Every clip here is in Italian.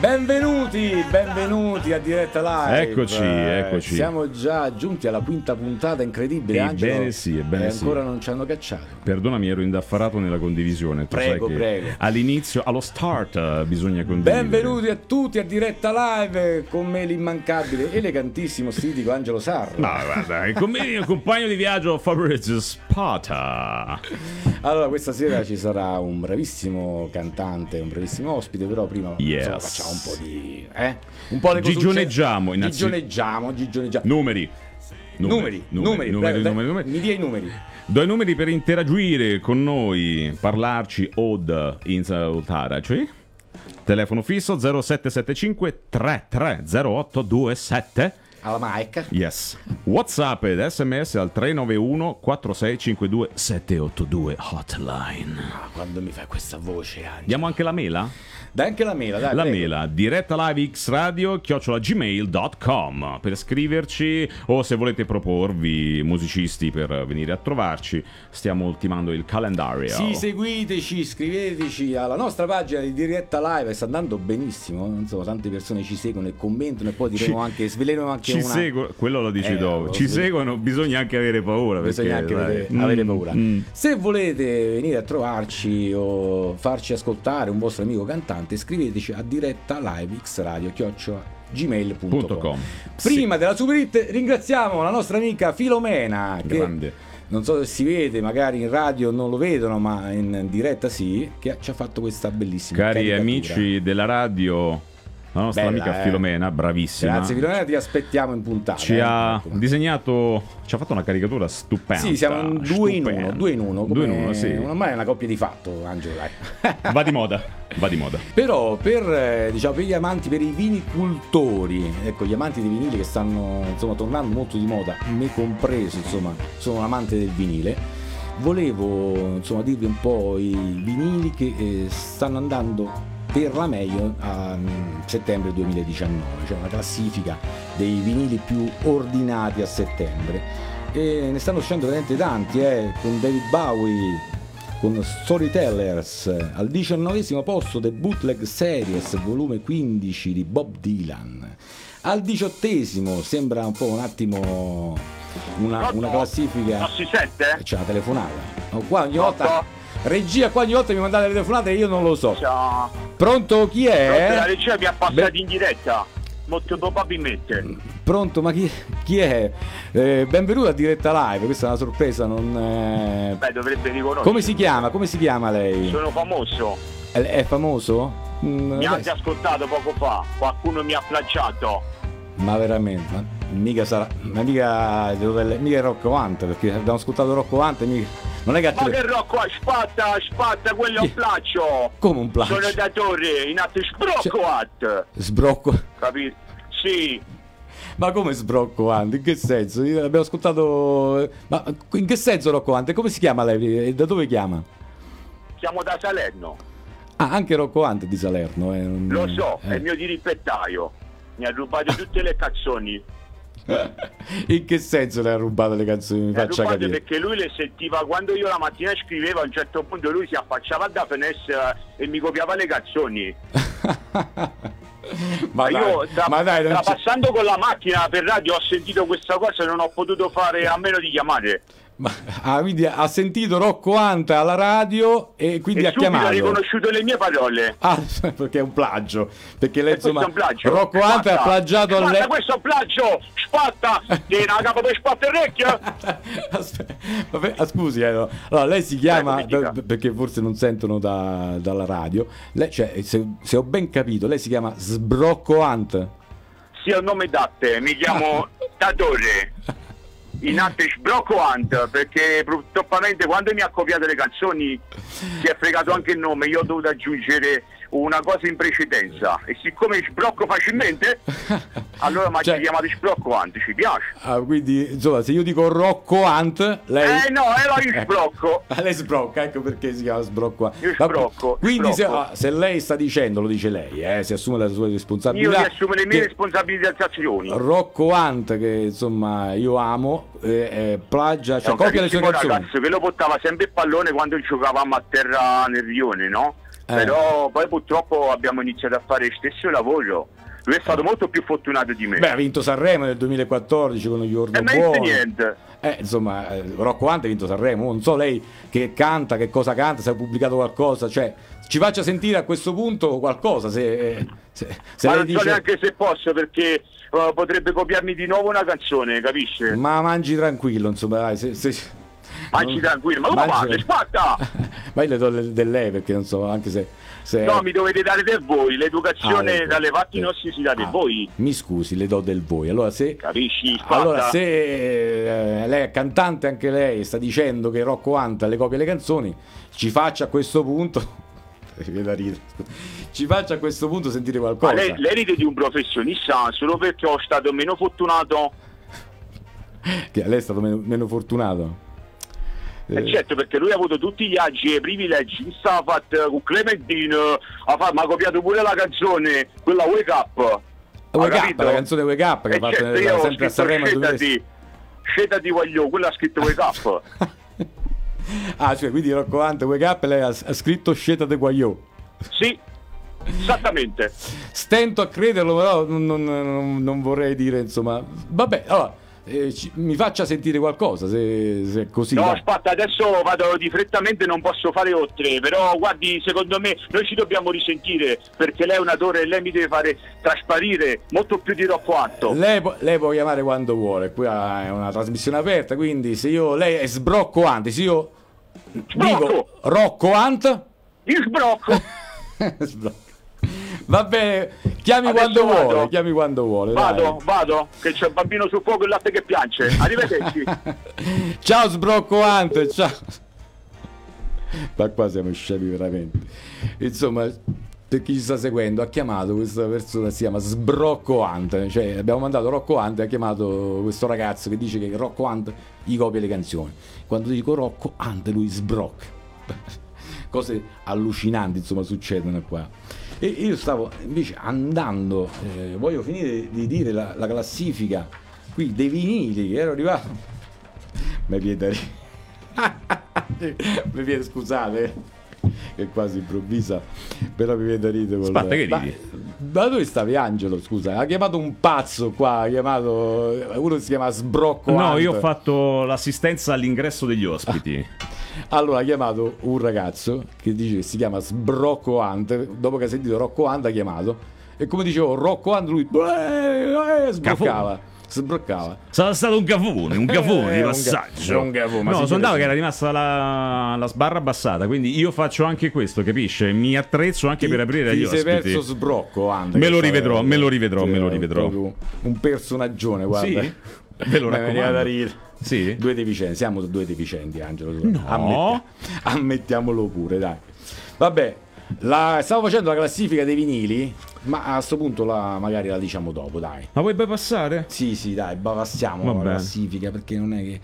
Benvenuti, benvenuti a diretta live. Eccoci, eccoci. Siamo già giunti alla quinta puntata, incredibile. Ebbene Angelo, sì, ebbene e sì. ancora non ci hanno cacciato. Perdonami, ero indaffarato nella condivisione. Tu Prego, prego. All'inizio, allo start, eh, bisogna condividere. Benvenuti a tutti a diretta live con me l'immancabile, elegantissimo, stitico Angelo Sarro. No, guarda, con me il compagno di viaggio Fabrizio Spata. Allora, questa sera ci sarà un bravissimo cantante, un bravissimo ospite, però prima Yes. insomma, facciamo un po' di... Eh? Un po' le cose Gigioneggiamo, innanzi- Gigioneggiamo, gigioneggiamo. Numeri. Numeri, numeri, numeri, prego, numeri, dai, numeri. Mi dia i numeri. Do i numeri per interagire con noi, parlarci od in salutaraci. Telefono fisso 0775 330827. Alla Mike. Yes. WhatsApp ed SMS al 391 4652 782 hotline. Ah, quando mi fai questa voce, Angelo. Diamo anche la mela? Dai anche la mela, dai. La prego. mela diretta live xradio gmail.com per scriverci o se volete proporvi musicisti per venire a trovarci stiamo ultimando il calendario Sì, seguiteci, iscriveteci alla nostra pagina di diretta live, sta andando benissimo. Insomma, tante persone ci seguono e commentano e poi diremo Ci- anche, sveleremo anche ci una. seguono quello lo dici Eh, dopo lo ci svelo. seguono bisogna anche avere paura Bisogna perché, anche avere, mm, avere paura. mm. Se volete venire a trovarci o farci ascoltare un vostro amico cantante, scriveteci a diretta live xradio gmail.com. Prima della super hit ringraziamo la nostra amica Filomena che grande non so se si vede, magari in radio non lo vedono, ma in diretta sì, che ci ha fatto questa bellissima cari caricatura. amici della radio la nostra Bella, amica eh. Filomena bravissima Grazie Filomena, ti aspettiamo in puntata. ci eh, ha disegnato ci ha fatto una caricatura stupenda Sì, siamo in due in uno, due in uno. due in uno sì Ormai è una coppia di fatto, Angelo, dai. va di moda va di moda Però per, eh, diciamo, per gli amanti, per i vinicultori, ecco, gli amanti dei vinili che stanno insomma, tornando molto di moda, me compreso, insomma, sono un amante del vinile, volevo insomma, dirvi un po' i vinili che eh, stanno andando per la meglio a mm, settembre 2019, cioè una classifica dei vinili più ordinati a settembre. E ne stanno uscendo veramente tanti, eh, con David Bowie, con Storytellers al diciannovesimo posto The Bootleg Series volume 15 di Bob Dylan al diciottesimo sembra un po' un attimo una, una classifica Non si sente? c'è una telefonata Oh, qua ogni volta? Regia qua ogni volta mi mandate le telefonate e io non lo so Ciao. pronto chi La è? regia mi ha Beh. passato in diretta. Molto probabilmente. pronto ma chi, chi è? Eh, benvenuto a diretta live questa è una sorpresa non eh, Beh, dovrebbe riconoscere. come si chiama? come si chiama lei? Sono famoso. è, è famoso? Mm, Mi beh, hanno ascoltato poco fa. Qualcuno mi ha plagiato. Ma veramente, ma mica sarà. Ma mica, mica è Rocco Hunt, perché abbiamo ascoltato Rocco Hunt e mica. Non è che Ma che rocco, spatta, spatta, quello è un plagio. Come un plagio? Sono datore, in atto sbroccoat. Sbrocco. Capito? Sì. Ma come sbrocco Hunt? In che senso? Io Abbiamo ascoltato. Ma in che senso Rocco Hunt? Come si chiama lei? E Da dove chiama? Siamo da Salerno. Ah, anche Rocco è di Salerno. eh, Lo so, è eh. il mio dirimpettaio. Mi ha rubato tutte le canzoni. In che senso le ha rubato le canzoni? Mi faccia capire. perché lui le sentiva quando io la mattina scrivevo, a un certo punto lui si affacciava da finestra e mi copiava le canzoni. ma, dai, io tra, ma dai, non c'è- trapassando con la macchina per radio ho sentito questa cosa e non ho potuto fare a meno di chiamare. Ma- ah, quindi ha sentito Rocco Hunt alla radio e quindi e ha subito ha chiamato. riconosciuto le mie parole. Ah, perché è un plagio. Perché lei, insomma, è un plagio. Rocco Hunt ha plagiato a lei. questo è un plagio! Spatta! Tieni la capa per spatta orecchia! Aspetta, ah, scusi, eh, no. allora, lei si chiama Prego, per- perché forse non sentono da- dalla radio. Lei, cioè, se, se ho ben capito, lei si chiama Sbrocco Hunt. Sì, è un nome d'arte, mi chiamo Tatore. In arte sbrocco Hunt perché purtroppo quando mi ha copiato le canzoni si è fregato anche il nome, io ho dovuto aggiungere una cosa in precedenza e siccome sbrocco facilmente allora mi Cioè- ha chiamato sbrocco Hunt, ci piace. Ah, quindi, insomma, se io dico Rocco Hunt, lei. Eh no, era io sbrocco. Ah, lei sbrocca, ecco perché si chiama Sbrocco Hunt. Io sbrocco, Quindi, se, ah, se lei sta dicendo, lo dice lei, eh, si assume la sua Io responsabilità. mi assumo le mie responsabilizzazioni. Rocco Hunt, che insomma io amo, eh, eh, plagia, cioè copia le sue canzoni. ragazzo che lo portava sempre il pallone quando giocavamo a terra nel rione, no? Eh. però poi purtroppo abbiamo iniziato a fare lo stesso lavoro. Lui è stato molto più fortunato di me. Beh, ha vinto Sanremo nel 2014 con gli Ordo e non Buono. niente. Eh, insomma, eh, Rocco Hunt ha vinto Sanremo. Non so lei che canta, che cosa canta, se ha pubblicato qualcosa. Cioè, ci faccia sentire a questo punto qualcosa. Se, se, se Ma non so dice. neanche se posso perché eh, potrebbe copiarmi di nuovo una canzone, capisce? Ma mangi tranquillo, insomma, dai. Se, se- Mangi tranquillo, ma come fate? Spatta! ma io le do del, del lei perché non so, anche se. se- No, mi dovete dare del voi, l'educazione Ah, dalle parti del- nostre si dà del ah, voi. Mi scusi, le do del voi. Allora, se. Capisci? Spatta? Allora, se eh, lei è cantante anche lei, sta dicendo che Rocco Hunt le copia le canzoni, ci faccia a questo punto. Ci faccia a questo punto sentire qualcosa. Ma lei, lei ride di un professionista solo perché ho stato meno fortunato? Che lei è stato meno, meno fortunato. Eh, certo, perché lui ha avuto tutti gli agi e i privilegi, mi stava fatto con Clementino, ha fa- mi ha copiato pure la canzone, quella Wake Up. Wake Ha Up, la canzone Wake Up che Eh ha fatto certo, io sempre a Sanremo nel 2000. Scetati, Scetati voglio, quella ha scritto Wake Up. ah, cioè, quindi Rocco Hunt, Wake Up, lei ha, ha scritto Sceta de Guagliò. sì, esattamente. Stento a crederlo, però non- non- non vorrei dire, insomma. Vabbè, allora, eh, ci- mi faccia sentire qualcosa, se, se è così. No, dai. aspetta, adesso vado di frettamente, non posso fare oltre, però guardi, secondo me noi ci dobbiamo risentire perché lei è un attore e lei mi deve fare trasparire molto più di Rocco Atto. Lei, può- lei può chiamare quando vuole, qui è una trasmissione aperta, quindi se io, lei è sbrocco Hunt, se io dico Sbrocco! Rocco Hunt, Il sbrocco! sbrocco. Va bene, chiami Adesso quando vado. vuole, chiami quando vuole. dai. Vado, vado, che c'è il bambino sul fuoco e il latte che piange. Arrivederci. ciao sbrocco Hunt, ciao. Ma qua siamo scemi veramente. Insomma, per chi ci sta seguendo, ha chiamato questa persona, si chiama Sbrocco Hunt. Cioè, abbiamo mandato Rocco Hunt e ha chiamato questo ragazzo che dice che Rocco Hunt gli copia le canzoni. Quando dico Rocco Hunt, lui sbrocca. Cose allucinanti, insomma, succedono qua. E io stavo invece andando, eh, voglio finire di dire la, la classifica qui dei vinili che ero arrivato. Mi viene mi viene, scusate, che quasi improvvisa, però mi viene da ridere. Aspetta, che ridi? Ma dove stavi Angelo? Scusa, ha chiamato un pazzo qua, ha chiamato uno si chiama Sbrocco. No, Hunt. io ho fatto l'assistenza all'ingresso degli ospiti. Allora ha chiamato un ragazzo che dice che si chiama Sbrocco Hunt, dopo che ha sentito Rocco Hunt ha chiamato e come dicevo Rocco Hunt lui eh, eh, sbroccava, sbroccava. Sarà stato un cafone, un cafone Eh, di passaggio. un gafone, ma no, sì. che era rimasta la, la sbarra abbassata, quindi io faccio anche questo, capisce? Mi attrezzo anche per aprire Ti agli sei ospiti. perso Sbrocco Hunt. Me lo rivedrò, me lo rivedrò, me lo rivedrò. Un personaggione, guarda. Sì? Ve lo raccomando. Sì? Due deficienti, siamo due deficienti, Angelo. No. Ammetta- ammettiamolo pure, dai. Vabbè, la- stavo facendo la classifica dei vinili, ma a questo punto la, magari la diciamo dopo, dai. Ma vuoi bypassare? Sì, sì, dai, passiamo Va la classifica perché non è che.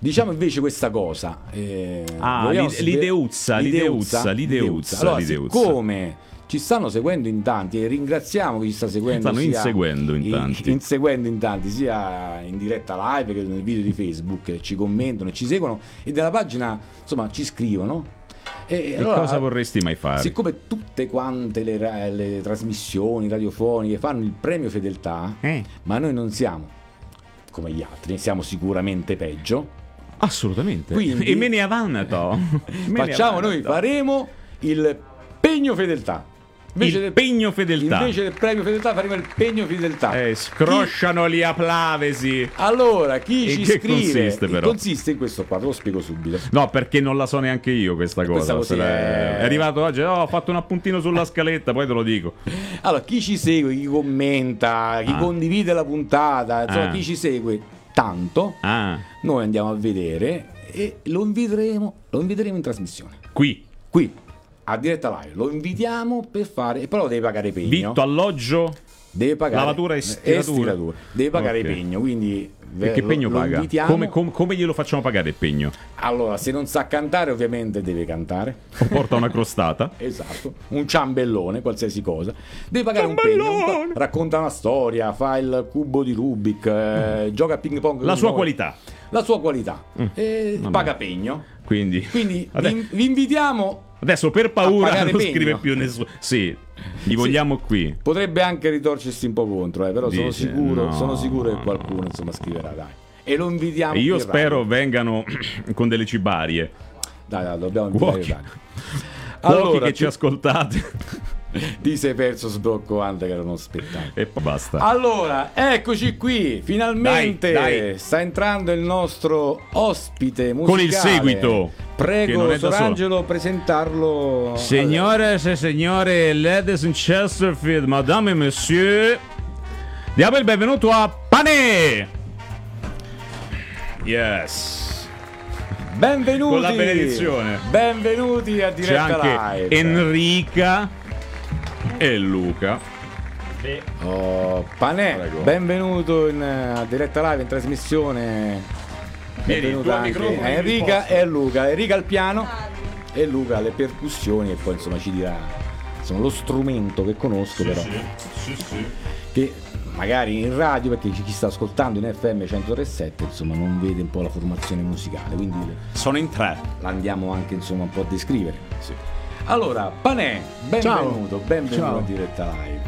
Diciamo invece questa cosa. eh, Ah, vogliamo l'ide- sve- l'ideuzza, l'ideuzza, l'ideuzza, Allora, l'ideuzza. siccome ci stanno seguendo in tanti e ringraziamo chi sta seguendo. Stanno inseguendo in tanti. inseguendo in tanti, sia in diretta live che nel video di Facebook, ci commentano e ci seguono e della pagina insomma ci scrivono. E, E allora, cosa vorresti mai fare? Siccome tutte quante le, le trasmissioni radiofoniche fanno il premio fedeltà, Eh. ma noi non siamo come gli altri, siamo sicuramente peggio. Assolutamente. Quindi- e me ne avanto. Me ne Facciamo noi, avanto. faremo il pegno fedeltà. Il pegno fedeltà. Invece del premio fedeltà faremo il pegno fedeltà. Eh, scrosciano gli aplavesi. Allora, chi In ci che scrive consiste, però? consiste in questo qua, te lo spiego subito. No, perché non la so neanche io questa cosa. Questa è- è arrivato oggi, oh, ho fatto un appuntino sulla scaletta, poi te lo dico. Allora, chi ci segue, chi commenta, chi Ah. condivide la puntata, insomma, Ah. chi ci segue tanto, Ah, noi andiamo a vedere e lo inviteremo, lo inviteremo in trasmissione. qui. Qui, a diretta live, lo invitiamo per fare, però deve pagare pegno. Vitto, alloggio. Deve pagare Lavatura e stiratura. Deve pagare Ok. pegno, quindi E che lo- pegno lo paga? Come, come- come glielo facciamo pagare il pegno? Allora, se non sa cantare, ovviamente deve cantare. O porta una crostata? Esatto, un ciambellone, qualsiasi cosa. Deve pagare un pegno, un racconta una storia, fa il cubo di Rubik, eh, gioca a ping pong. La sua qualità. La sua qualità. E vabbè. paga pegno. Quindi, Quindi vi, vi invitiamo Adesso per paura non pegno. scrive più nessuno. Sì, li vogliamo qui. Potrebbe anche ritorcersi un po' contro, eh, però sono Dici, sicuro, no, sono sicuro che no. qualcuno insomma scriverà, dai. E lo invitiamo. E io spero radio. vengano con delle cibarie. Dai, dai, dobbiamo invitare Cuochi. in radio. Cuochi Allora, che ci ascoltate. ti sei perso Sbrocco Ante che era uno spettacolo. e poi basta. Allora, eccoci qui, finalmente Dai, dai. sta entrando il nostro ospite musicale. Con il seguito, Prego. Sorangelo presentarlo. Signore e signore, ladies and Chesterfield, madame e monsieur, diamo il benvenuto a Pane! Yes. Benvenuti. Con la benedizione. Benvenuti a C'è diretta anche live. Enrica e Luca. Oh, Panè, Prego. benvenuto in, eh, a diretta live in trasmissione. Benvenuto anche a Enrica e a Luca. Enrica al piano e Luca alle percussioni e poi insomma ci dirà insomma, lo strumento che conosco però che magari in radio perché chi sta ascoltando in FM 137 insomma non vede un po' la formazione musicale quindi Sono in tre. la andiamo anche insomma un po' a descrivere allora Panè benvenuto benvenuto Ciao. a diretta live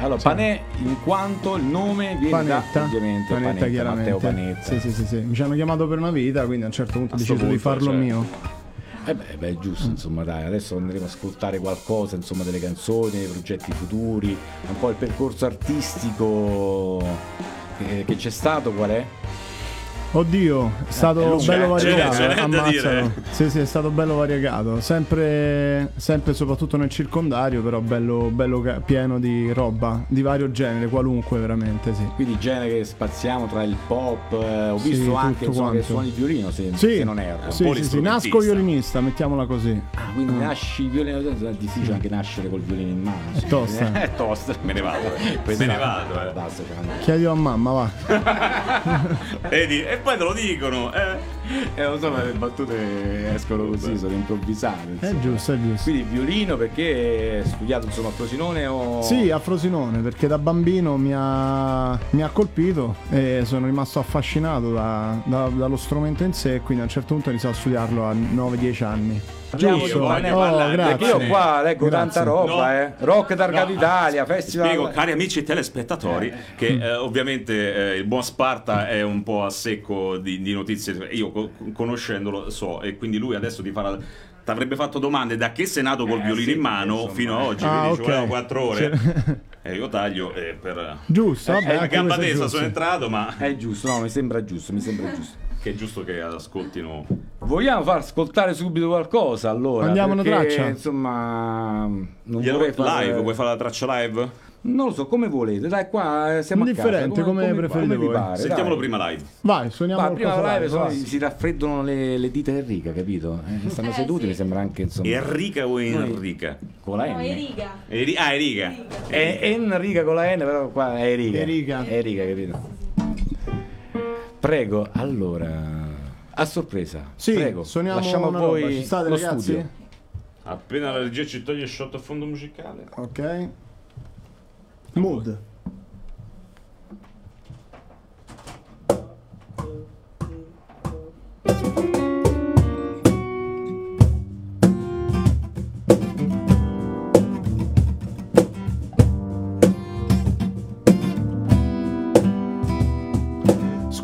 allora Panè in quanto il nome viene Panetta, da ovviamente Panetta, Panetta, chiaramente. Matteo Panetta Sì, sì, sì, sì. Mi ci hanno chiamato per una vita, quindi a un certo punto ho A deciso di punto, farlo cioè. mio. Eh beh, beh, è giusto, insomma, dai, adesso andremo ad ascoltare qualcosa, insomma, delle canzoni, dei progetti futuri, un po' il percorso artistico che, che c'è stato, qual è? Oddio, è stato è lunga, bello eh. variegato. Ammazzalo. dire. Sì, sì, è stato bello variegato. Sempre, sempre soprattutto nel circondario, però bello, bello ca- pieno di roba di vario genere, qualunque veramente, sì. Quindi genere che spaziamo tra il pop, eh, ho Sì, visto anche insomma, che suoni il violino, se, Sì, se non erro. sì, sì, sì, nasco violinista, mettiamola così. Ah, quindi nasci il violino, è difficile anche nascere col violino in mano. sì. tosta. È tosta. Me ne vado. Questa- Me ne vado, eh. Basta. Chiedilo a mamma, va. Vedi? E poi te lo dicono. Eh. Eh, lo so, ma le battute escono così, sono improvvisate. È insomma. giusto, è giusto. Quindi violino perché hai studiato insomma a Frosinone o... Sì, a Frosinone, perché da bambino mi ha, mi ha colpito e sono rimasto affascinato da- da- dallo strumento in sé, quindi a un certo punto ho iniziato a studiarlo a 9-10 anni. Giusto. Oh, Perché grazie. io qua leggo Grazie. tanta roba, No. eh. Rock Targato No, Italia, Festival. Spiego, cari amici telespettatori, che eh, ovviamente eh, il buon Sparta è un po' a secco di, di notizie. Io co- conoscendolo so, e quindi lui adesso ti farà. Ti avrebbe fatto domande da che sei nato col Eh, violino sì, in mano insomma. fino a oggi, Ah, quindi ci ok. volevano 4 ore. E io taglio eh, per. Giusto, vabbè, a anche gamba tesa sono entrato, ma È giusto, no, mi sembra giusto, mi sembra giusto. che è giusto che ascoltino. Vogliamo far ascoltare subito qualcosa allora? Mandiamo una perché, traccia. Insomma, non Glielo- vorrei fare... Live, vuoi fare la traccia live? Non lo so, come volete. Dai, qua eh, siamo a casa. Indifferente, come preferite voi. pare, Sentiamolo dai. prima live. Vai, suoniamo Ma prima live live, si raffreddano le, le dita Enrica, capito? Eh, stanno Eh, seduti, sì. mi sembra anche insomma. Enrica o Enrica? Con la N. No, Eriga. Eri- ah, Enrica. È Enrica con la N, però qua è. Erica. È Erica, capito? Prego, allora. A sorpresa. Sì, Prego. suoniamo Lasciamo a una voi roba. Ci state lo ragazzi? studio. Appena la regia ci toglie il shot a fondo musicale. Ok. Mood.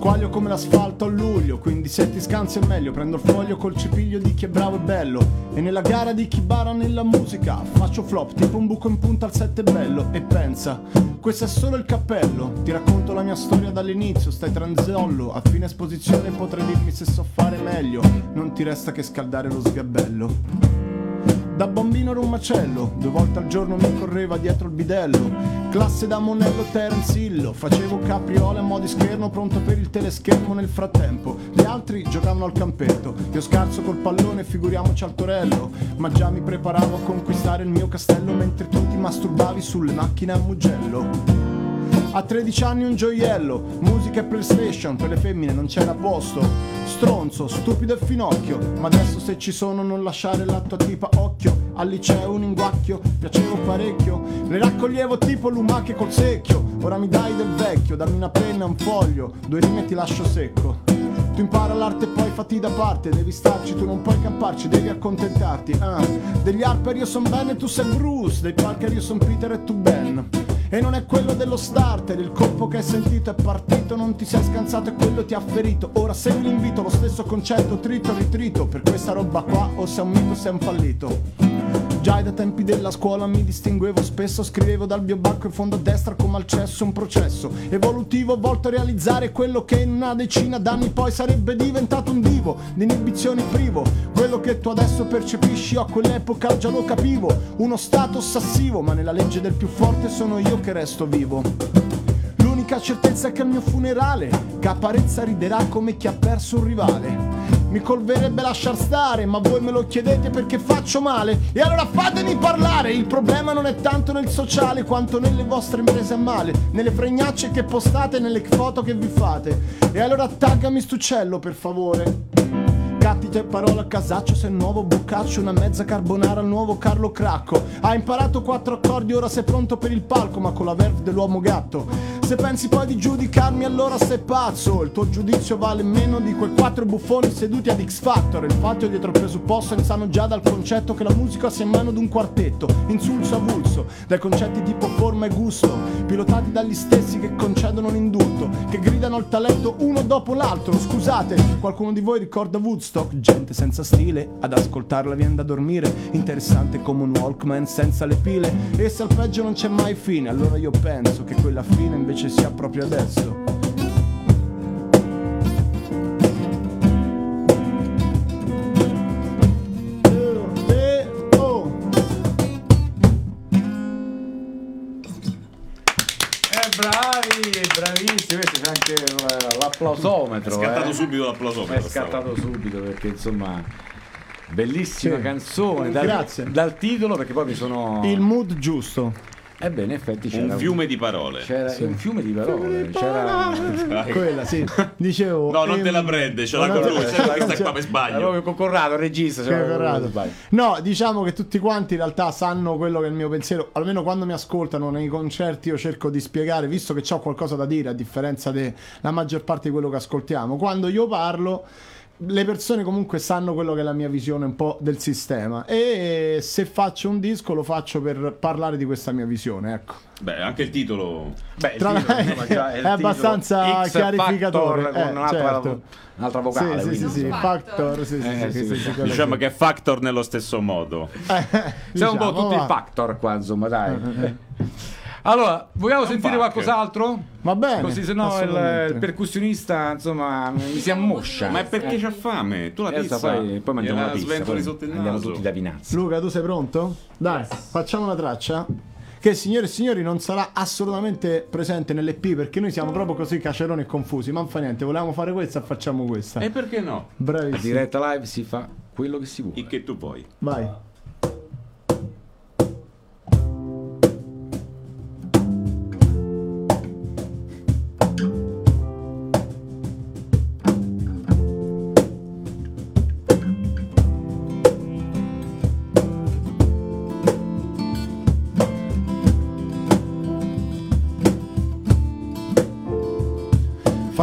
Squaglio come l'asfalto a luglio, quindi se ti scansi è meglio. Prendo il foglio col cipiglio di chi è bravo e bello. E nella gara di chi bara nella musica faccio flop tipo un buco in punta al sette bello. E pensa, questo è solo il cappello. Ti racconto la mia storia dall'inizio, stai tranzollo. A fine esposizione potrai dirmi se so fare meglio. Non ti resta che scaldare lo sgabello. Da bambino ero un macello, due volte al giorno mi correva dietro il bidello. Classe da Monello Terence Hillo, facevo capriole a mo' di schermo pronto per il teleschermo nel frattempo. Gli altri giocavano al campetto, io scarso col pallone, figuriamoci al torello. Ma già mi preparavo a conquistare il mio castello mentre tu ti masturbavi sulle macchine a Mugello. A 13 anni un gioiello, musica e PlayStation, per le femmine non c'era posto. Stronzo, stupido e finocchio, ma adesso se ci sono non lasciare la tua tipa occhio. Al liceo un inguacchio, piacevo parecchio, le raccoglievo tipo lumache col secchio. Ora mi dai del vecchio, dammi una penna e un foglio, due rime ti lascio secco. Tu impara l'arte e poi fatti da parte, devi starci, tu non puoi camparci, devi accontentarti. Ah. Degli Harper io son Ben e tu sei Bruce, dei Parker io son Peter e tu Ben. E non è quello dello starter, il colpo che hai sentito è partito, non ti sei scansato e quello ti ha ferito. Ora segui l'invito, lo stesso concetto, trito, ritrito, per questa roba qua o sei un mito o sei un fallito. Già da tempi della scuola mi distinguevo spesso, scrivevo dal biobacco in fondo a destra come al cesso un processo evolutivo volto a realizzare quello che in una decina d'anni poi sarebbe diventato un divo, di inibizioni privo, quello che tu adesso percepisci a quell'epoca già lo capivo, uno stato ossessivo, ma nella legge del più forte sono io che resto vivo. L'unica certezza è che al mio funerale Caparezza riderà come chi ha perso un rivale. Mi colverebbe lasciar stare, ma voi me lo chiedete perché faccio male. E allora fatemi parlare! Il problema non è tanto nel sociale quanto nelle vostre imprese a male, nelle fregnacce che postate, nelle foto che vi fate. E allora taggami st'uccello, per favore. Gatti e parola a casaccio, il nuovo boccaccio, una mezza carbonara al nuovo Carlo Cracco. Ha imparato quattro accordi, ora sei pronto per il palco, ma con la verve dell'uomo gatto. Se pensi poi di giudicarmi, allora sei pazzo. Il tuo giudizio vale meno di quei quattro buffoni seduti ad X Factor. Il fatto è dietro il presupposto insano già dal concetto che la musica sia in mano ad un quartetto, insulso avulso, dai concetti tipo forma e gusto, pilotati dagli stessi che concedono l'indulto, che gridano il talento uno dopo l'altro. Scusate, qualcuno di voi ricorda Woodstock? Gente senza stile, ad ascoltarla viene da dormire, interessante come un Walkman senza le pile. E se al peggio non c'è mai fine, allora io penso che quella fine invece invece sia proprio adesso. Eh, bravi, bravissimi, questo c'è anche eh, l'applausometro. È scattato eh. subito l'applausometro. È scattato subito perché insomma bellissima Sì. canzone dal, Grazie. dal titolo perché poi mi sono Il mood giusto. Ebbene, in effetti c'era Un fiume di parole. c'era un fiume di parole, c'era. Quella, sì. Dicevo. No, non te la ehm, prende, ce l'ha con lui, eh, sai, questa cioè- qua per sbaglio. proprio con Corrado, il regista, c'era proprio Corrado. No, diciamo che tutti quanti in realtà sanno quello che è il mio pensiero, almeno quando mi ascoltano nei concerti io cerco di spiegare, visto che ho qualcosa da dire a differenza della maggior parte di quello che ascoltiamo. Quando io parlo le persone comunque sanno quello che è la mia visione un po' del sistema e se faccio un disco lo faccio per parlare di questa mia visione, ecco. Beh, anche il titolo. Beh, il Tra- titolo, insomma, è il abbastanza X chiarificatore, Factor con eh, un'altra, certo. un'altra vocale. sì, sì, sì. Factor, sì, sì, Eh, sì, sì, sì, sì. sì, quello Diciamo sì. che è Factor nello stesso modo. Eh, Siamo un po' diciamo, tutti va. factor qua, insomma, dai. Allora, vogliamo sentire factor. qualcos'altro? Va bene. Così se no il, il percussionista, insomma, mi si ammoscia. Ma è perché c'ha fame? Tu la pizza. poi, poi mangiamo la pizza, poi sotto il andiamo naso. tutti da Vinazzi. Luca, tu sei pronto? Dai, facciamo una traccia. Che signore e signori non sarà assolutamente presente nell'EP perché noi siamo proprio così caceroni e confusi. Ma non fa niente, volevamo fare questa, facciamo questa. E perché no? A Bravissimo. diretta live si fa quello che si vuole. Il che tu puoi. Vai.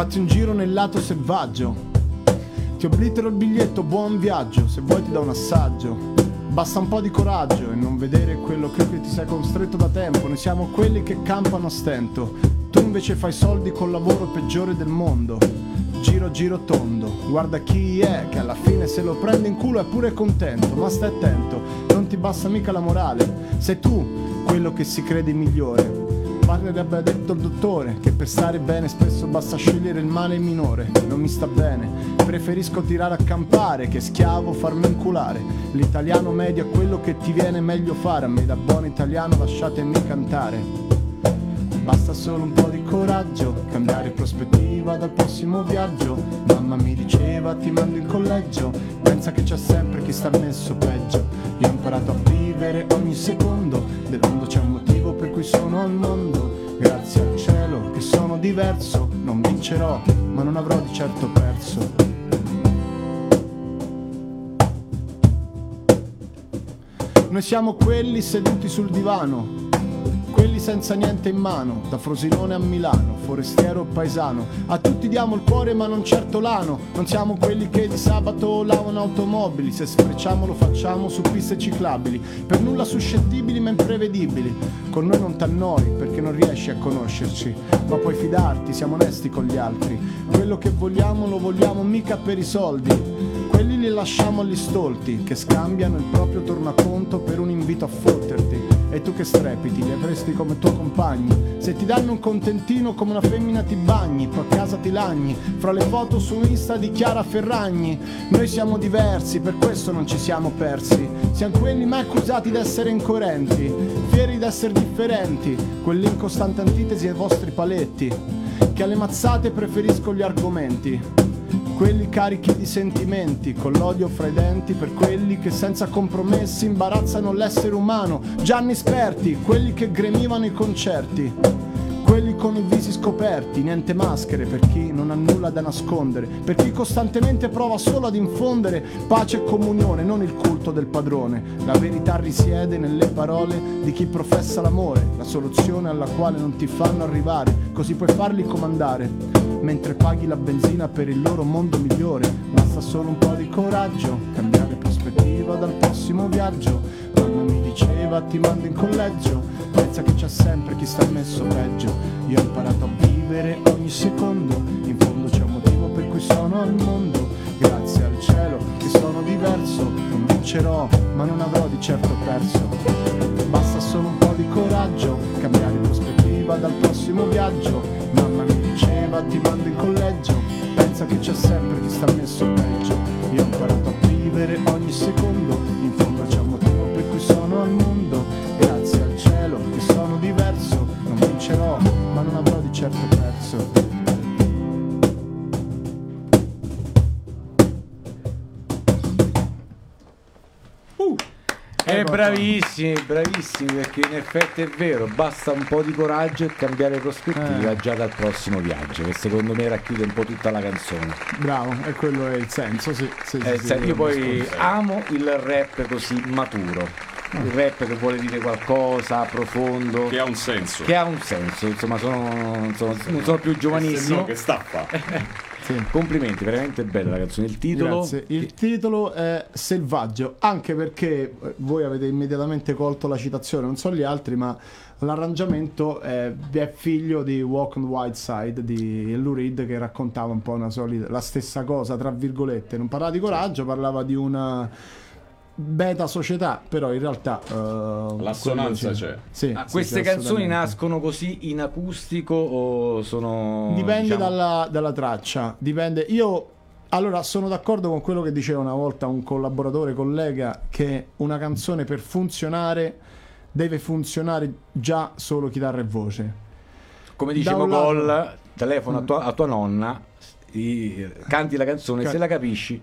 Fatti un giro nel lato selvaggio. Ti oblitero il biglietto, buon viaggio. Se vuoi ti do un assaggio. Basta un po' di coraggio e non vedere quello che ti sei costretto da tempo. Noi siamo quelli che campano a stento. Tu invece fai soldi col lavoro peggiore del mondo. Giro giro tondo, guarda chi è che alla fine se lo prende in culo è pure contento. Ma stai attento, non ti basta mica la morale. Sei tu quello che si crede migliore. Parlerebbe detto il dottore che per stare bene spesso basta scegliere il male minore. Non mi sta bene, preferisco tirare a campare che schiavo farmi inculare. L'italiano medio è quello che ti viene meglio fare. A me da buon italiano lasciatemi cantare. Basta solo un po' di coraggio, cambiare prospettiva dal prossimo viaggio. Mamma mi diceva ti mando in collegio, pensa che c'è sempre chi sta messo peggio. Io ho imparato a vivere ogni secondo, del mondo c'è un motivo cui sono al mondo. Grazie al cielo che sono diverso, non vincerò, ma non avrò di certo perso. Noi siamo quelli seduti sul divano, quelli senza niente in mano, da Frosinone a Milano, forestiero o paesano. A tutti diamo il cuore ma non certo l'ano, non siamo quelli che di sabato lavano automobili, se sfrecciamo lo facciamo su piste ciclabili, per nulla suscettibili ma imprevedibili. Con noi non t'annoi perché non riesci a conoscerci, ma puoi fidarti, siamo onesti con gli altri. Quello che vogliamo lo vogliamo mica per i soldi. Quelli li lasciamo agli stolti, che scambiano il proprio tornaconto per un invito a fotterti. E tu che strepiti, li avresti come tuoi compagni. Se ti danno un contentino come una femmina ti bagni, poi a casa ti lagni. Fra le foto su Insta di Chiara Ferragni. Noi siamo diversi, per questo non ci siamo persi. Siamo quelli mai accusati d'essere incoerenti, fieri d'essere differenti, quelli in costante antitesi ai vostri paletti. Che alle mazzate preferisco gli argomenti quelli carichi di sentimenti, con l'odio fra i denti per quelli che senza compromessi imbarazzano l'essere umano, Gianni Sperti, quelli che gremivano i concerti, quelli con i visi scoperti, niente maschere per chi non ha nulla da nascondere, per chi costantemente prova solo ad infondere pace e comunione, non il culto del padrone. La verità risiede nelle parole di chi professa l'amore, la soluzione alla quale non ti fanno arrivare, così puoi farli comandare mentre paghi la benzina per il loro mondo migliore. Basta solo un po' di coraggio, cambiare prospettiva dal prossimo viaggio. Mamma mi diceva ti mando in collegio, pensa che c'è sempre chi sta messo peggio. Io ho imparato a vivere ogni secondo, in fondo c'è un motivo per cui sono al mondo. Grazie al cielo che sono diverso, non vincerò, ma non avrò di certo perso. Basta solo un po' di coraggio, cambiare prospettiva dal prossimo viaggio diceva ti mando in collegio. Pensa che c'è sempre chi sta messo peggio. Io ho imparato a vivere ogni secondo bravissimi, bravissimi, perché in effetti è vero, basta un po' di coraggio e cambiare prospettiva Eh. già dal prossimo viaggio, che secondo me racchiude un po' tutta la canzone. Bravo, e quello è il senso, sì, sì, sì, Eh, sì, sai, io quello poi discorso. amo il rap così maturo, il rap che vuole dire qualcosa, profondo, Che ha un senso. che ha un senso, insomma sono, sono- non sono più Se giovanissimo. no, che sta a fa? Sì. Complimenti, veramente bella la canzone. Il titolo? Grazie. Il titolo è Selvaggio, anche perché eh, voi avete immediatamente colto la citazione, non so gli altri, ma l'arrangiamento è, è figlio di Walk on the White Side di Lou Reed che raccontava un po' una solita, la stessa cosa, tra virgolette. Non parlava di coraggio, parlava di una beta società, però in realtà... eh, L'assonanza c'è. Sì, Ah, sì, queste sì, canzoni nascono così in acustico o sono... Dipende diciamo, dalla, dalla traccia, dipende. Io allora sono d'accordo con quello che diceva una volta un collaboratore, collega, che una canzone per funzionare deve funzionare già solo chitarra e voce. Come dicevo un lato- Gol, telefono a tua, a tua nonna, i- canti la canzone, Ca- se la capisci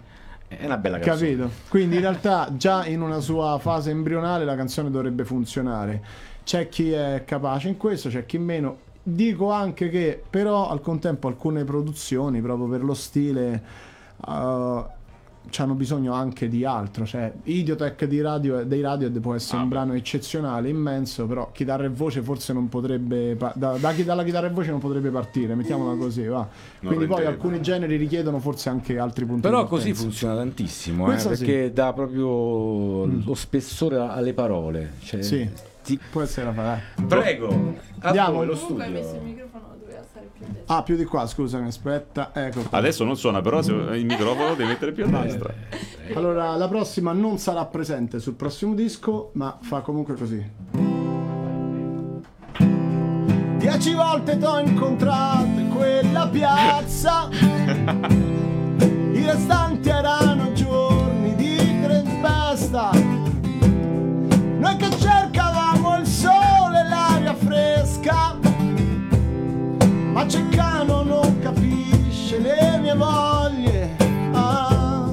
è una bella canzone. Capito? Quindi in realtà già in una sua fase embrionale la canzone dovrebbe funzionare. C'è chi è capace in questo, c'è chi meno. Dico anche che però al contempo alcune produzioni proprio per lo stile uh, hanno bisogno anche di altro. Cioè, Idiotech di radio, dei Radiohead può essere Ah, un brano eccezionale, immenso, però chitarra e voce forse non potrebbe. pa- da, da chi- dalla chitarra e voce non potrebbe partire, mettiamola così, va. Quindi poi alcuni generi richiedono forse anche altri punti Però di così partenza. funziona tantissimo, eh, Questo sì. perché dà proprio lo spessore alle parole. Cioè, Sì. ti- Può essere la fa- eh. Prego, Andiamo. voi lo Comunque hai messo il studio. Ah, più di qua, scusami, aspetta. Ecco qua. Adesso non suona, però il microfono devi mettere più a destra. Allora, la prossima non sarà presente sul prossimo disco, ma fa comunque così. Dieci volte t'ho incontrato in quella piazza. I restanti erano giorni di tempesta. Noi che le mie voglie. Ah,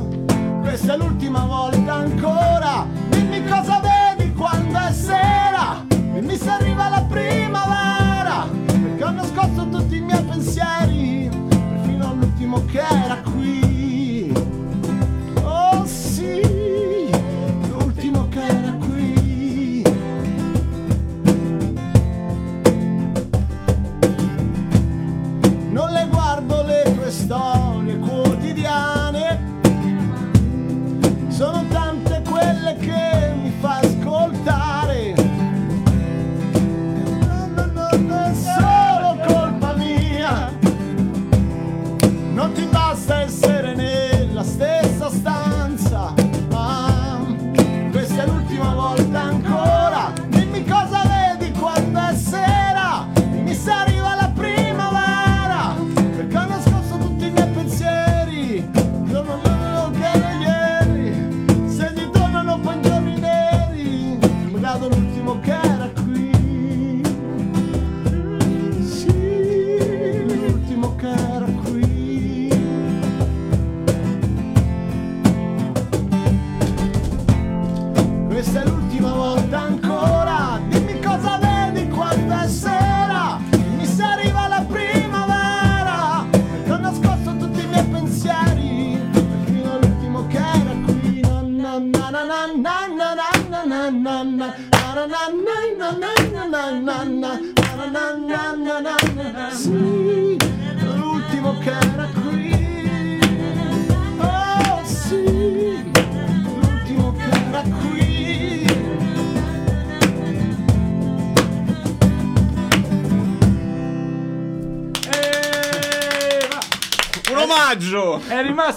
questa è l'ultima volta ancora. Dimmi cosa vedi quando è sera. Dimmi se arriva la primavera. Perché ho nascosto tutti i miei pensieri. Perfino all'ultimo che era qui. storie quotidiane. Sono tante quelle che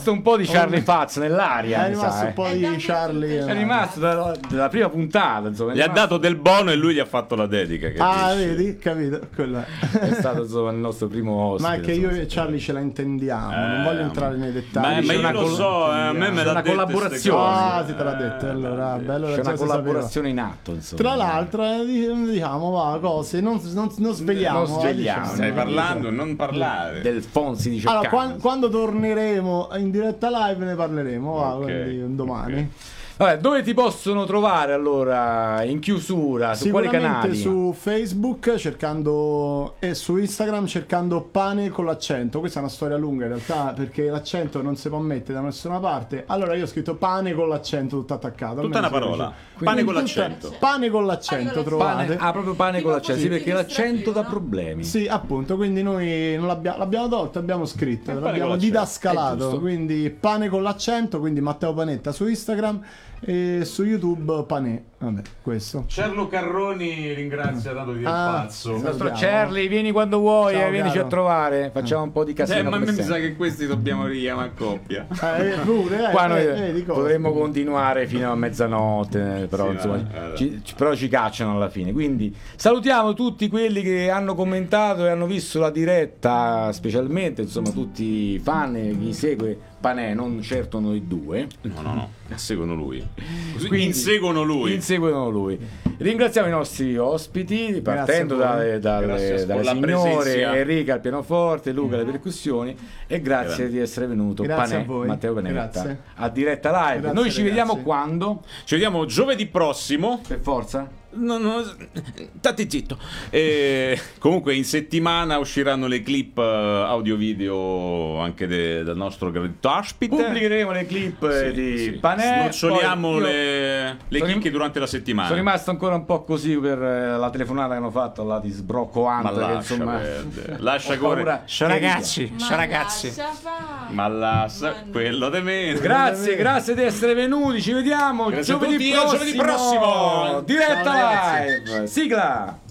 rimasto un po' di Charlie Faz nell'aria. È rimasto sa, un po' eh. di Charlie. È rimasto dalla, dalla prima puntata, insomma. Gli ha dato del bono e lui gli ha fatto la dedica. Che Ah, vedi? Capito? Quello è. Stato insomma il nostro primo ospite. Ma è che io e Charlie ce la intendiamo, non Eh, voglio entrare nei Ma, dettagli. ma C'è io una lo col- so, eh, a me me l'ha una detto collaborazione. Ah, ti te l'ha detto, Eh, allora, eh, bello, C'è una si collaborazione in atto, insomma. Tra l'altro, eh, di- diciamo, va, cose, non, non, non svegliamo. Non svegliamo. diciamo. Stai parlando, non parlare. del Fonsi di Allora, quando torneremo in diretta live ne parleremo, va, Ok, quindi domani. Vabbè, dove ti possono trovare allora in chiusura? Su quali Sicuramente canali? su Facebook cercando e su Instagram cercando pane con l'accento. Questa è una storia lunga in realtà perché l'accento non si può mettere da nessuna parte. Allora io ho scritto pane con l'accento tutto attaccato. Tutta una parola. Pane con l'accento. Pane con l'accento Pane con l'accento. trovate. Pane, ah, proprio pane con l'accento. Sì, perché l'accento dà problemi. Sì, appunto, quindi noi non l'abbiamo, l'abbiamo tolto, abbiamo scritto, l'abbiamo didascalato, quindi pane con l'accento, quindi Matteo Panetta su Instagram e su YouTube Panè. Vabbè, questo. Cerlo Carroni ringrazia dato di Ah, pazzo. Il nostro. Charlie, vieni quando vuoi, Ciao, eh, vienici caro. a trovare. Facciamo un po' di casino. Eh, ma a come me mi sa che questi dobbiamo richiamare a coppia. Eh, pure, eh, Qua noi eh, cosa. potremmo continuare fino a mezzanotte, però, Sì, insomma, eh, eh. ci, però ci cacciano alla fine. Quindi salutiamo tutti quelli che hanno commentato e hanno visto la diretta, specialmente insomma tutti i fan e chi segue Panè, non certo noi due. No, no, no, seguono lui. Così Quindi- inseguono lui. Inseguono lui. Ringraziamo i nostri ospiti, partendo dalle, dalle- dalle signore presenza. Enrica al pianoforte, Luca alle percussioni e grazie di essere venuto. Grazie Panè, a voi. Matteo Benedetta Grazie. a diretta live. Grazie, Noi ci vediamo ragazzi. quando? Ci vediamo giovedì prossimo. Per forza? No, no, state zitto. E comunque in settimana usciranno le clip eh, audio-video anche de- del nostro gradito ospite. Pubblicheremo le clip eh, Sì, di sì. Panè. Snoccioliamo le, le chicche rim- durante la settimana. Sono rimasto ancora un po' così per eh, la telefonata che hanno fatto là di sbrocco Ma Ant, che lascia insomma perdere. Lascia correre. ragazzi, Ma ciao ragazzi. Ma lascia quello di meno. Grazie, grazie di essere venuti. Ci vediamo giovedì prossimo. giovedì prossimo. Diretta Ciao, ragazzi. live. Sigla.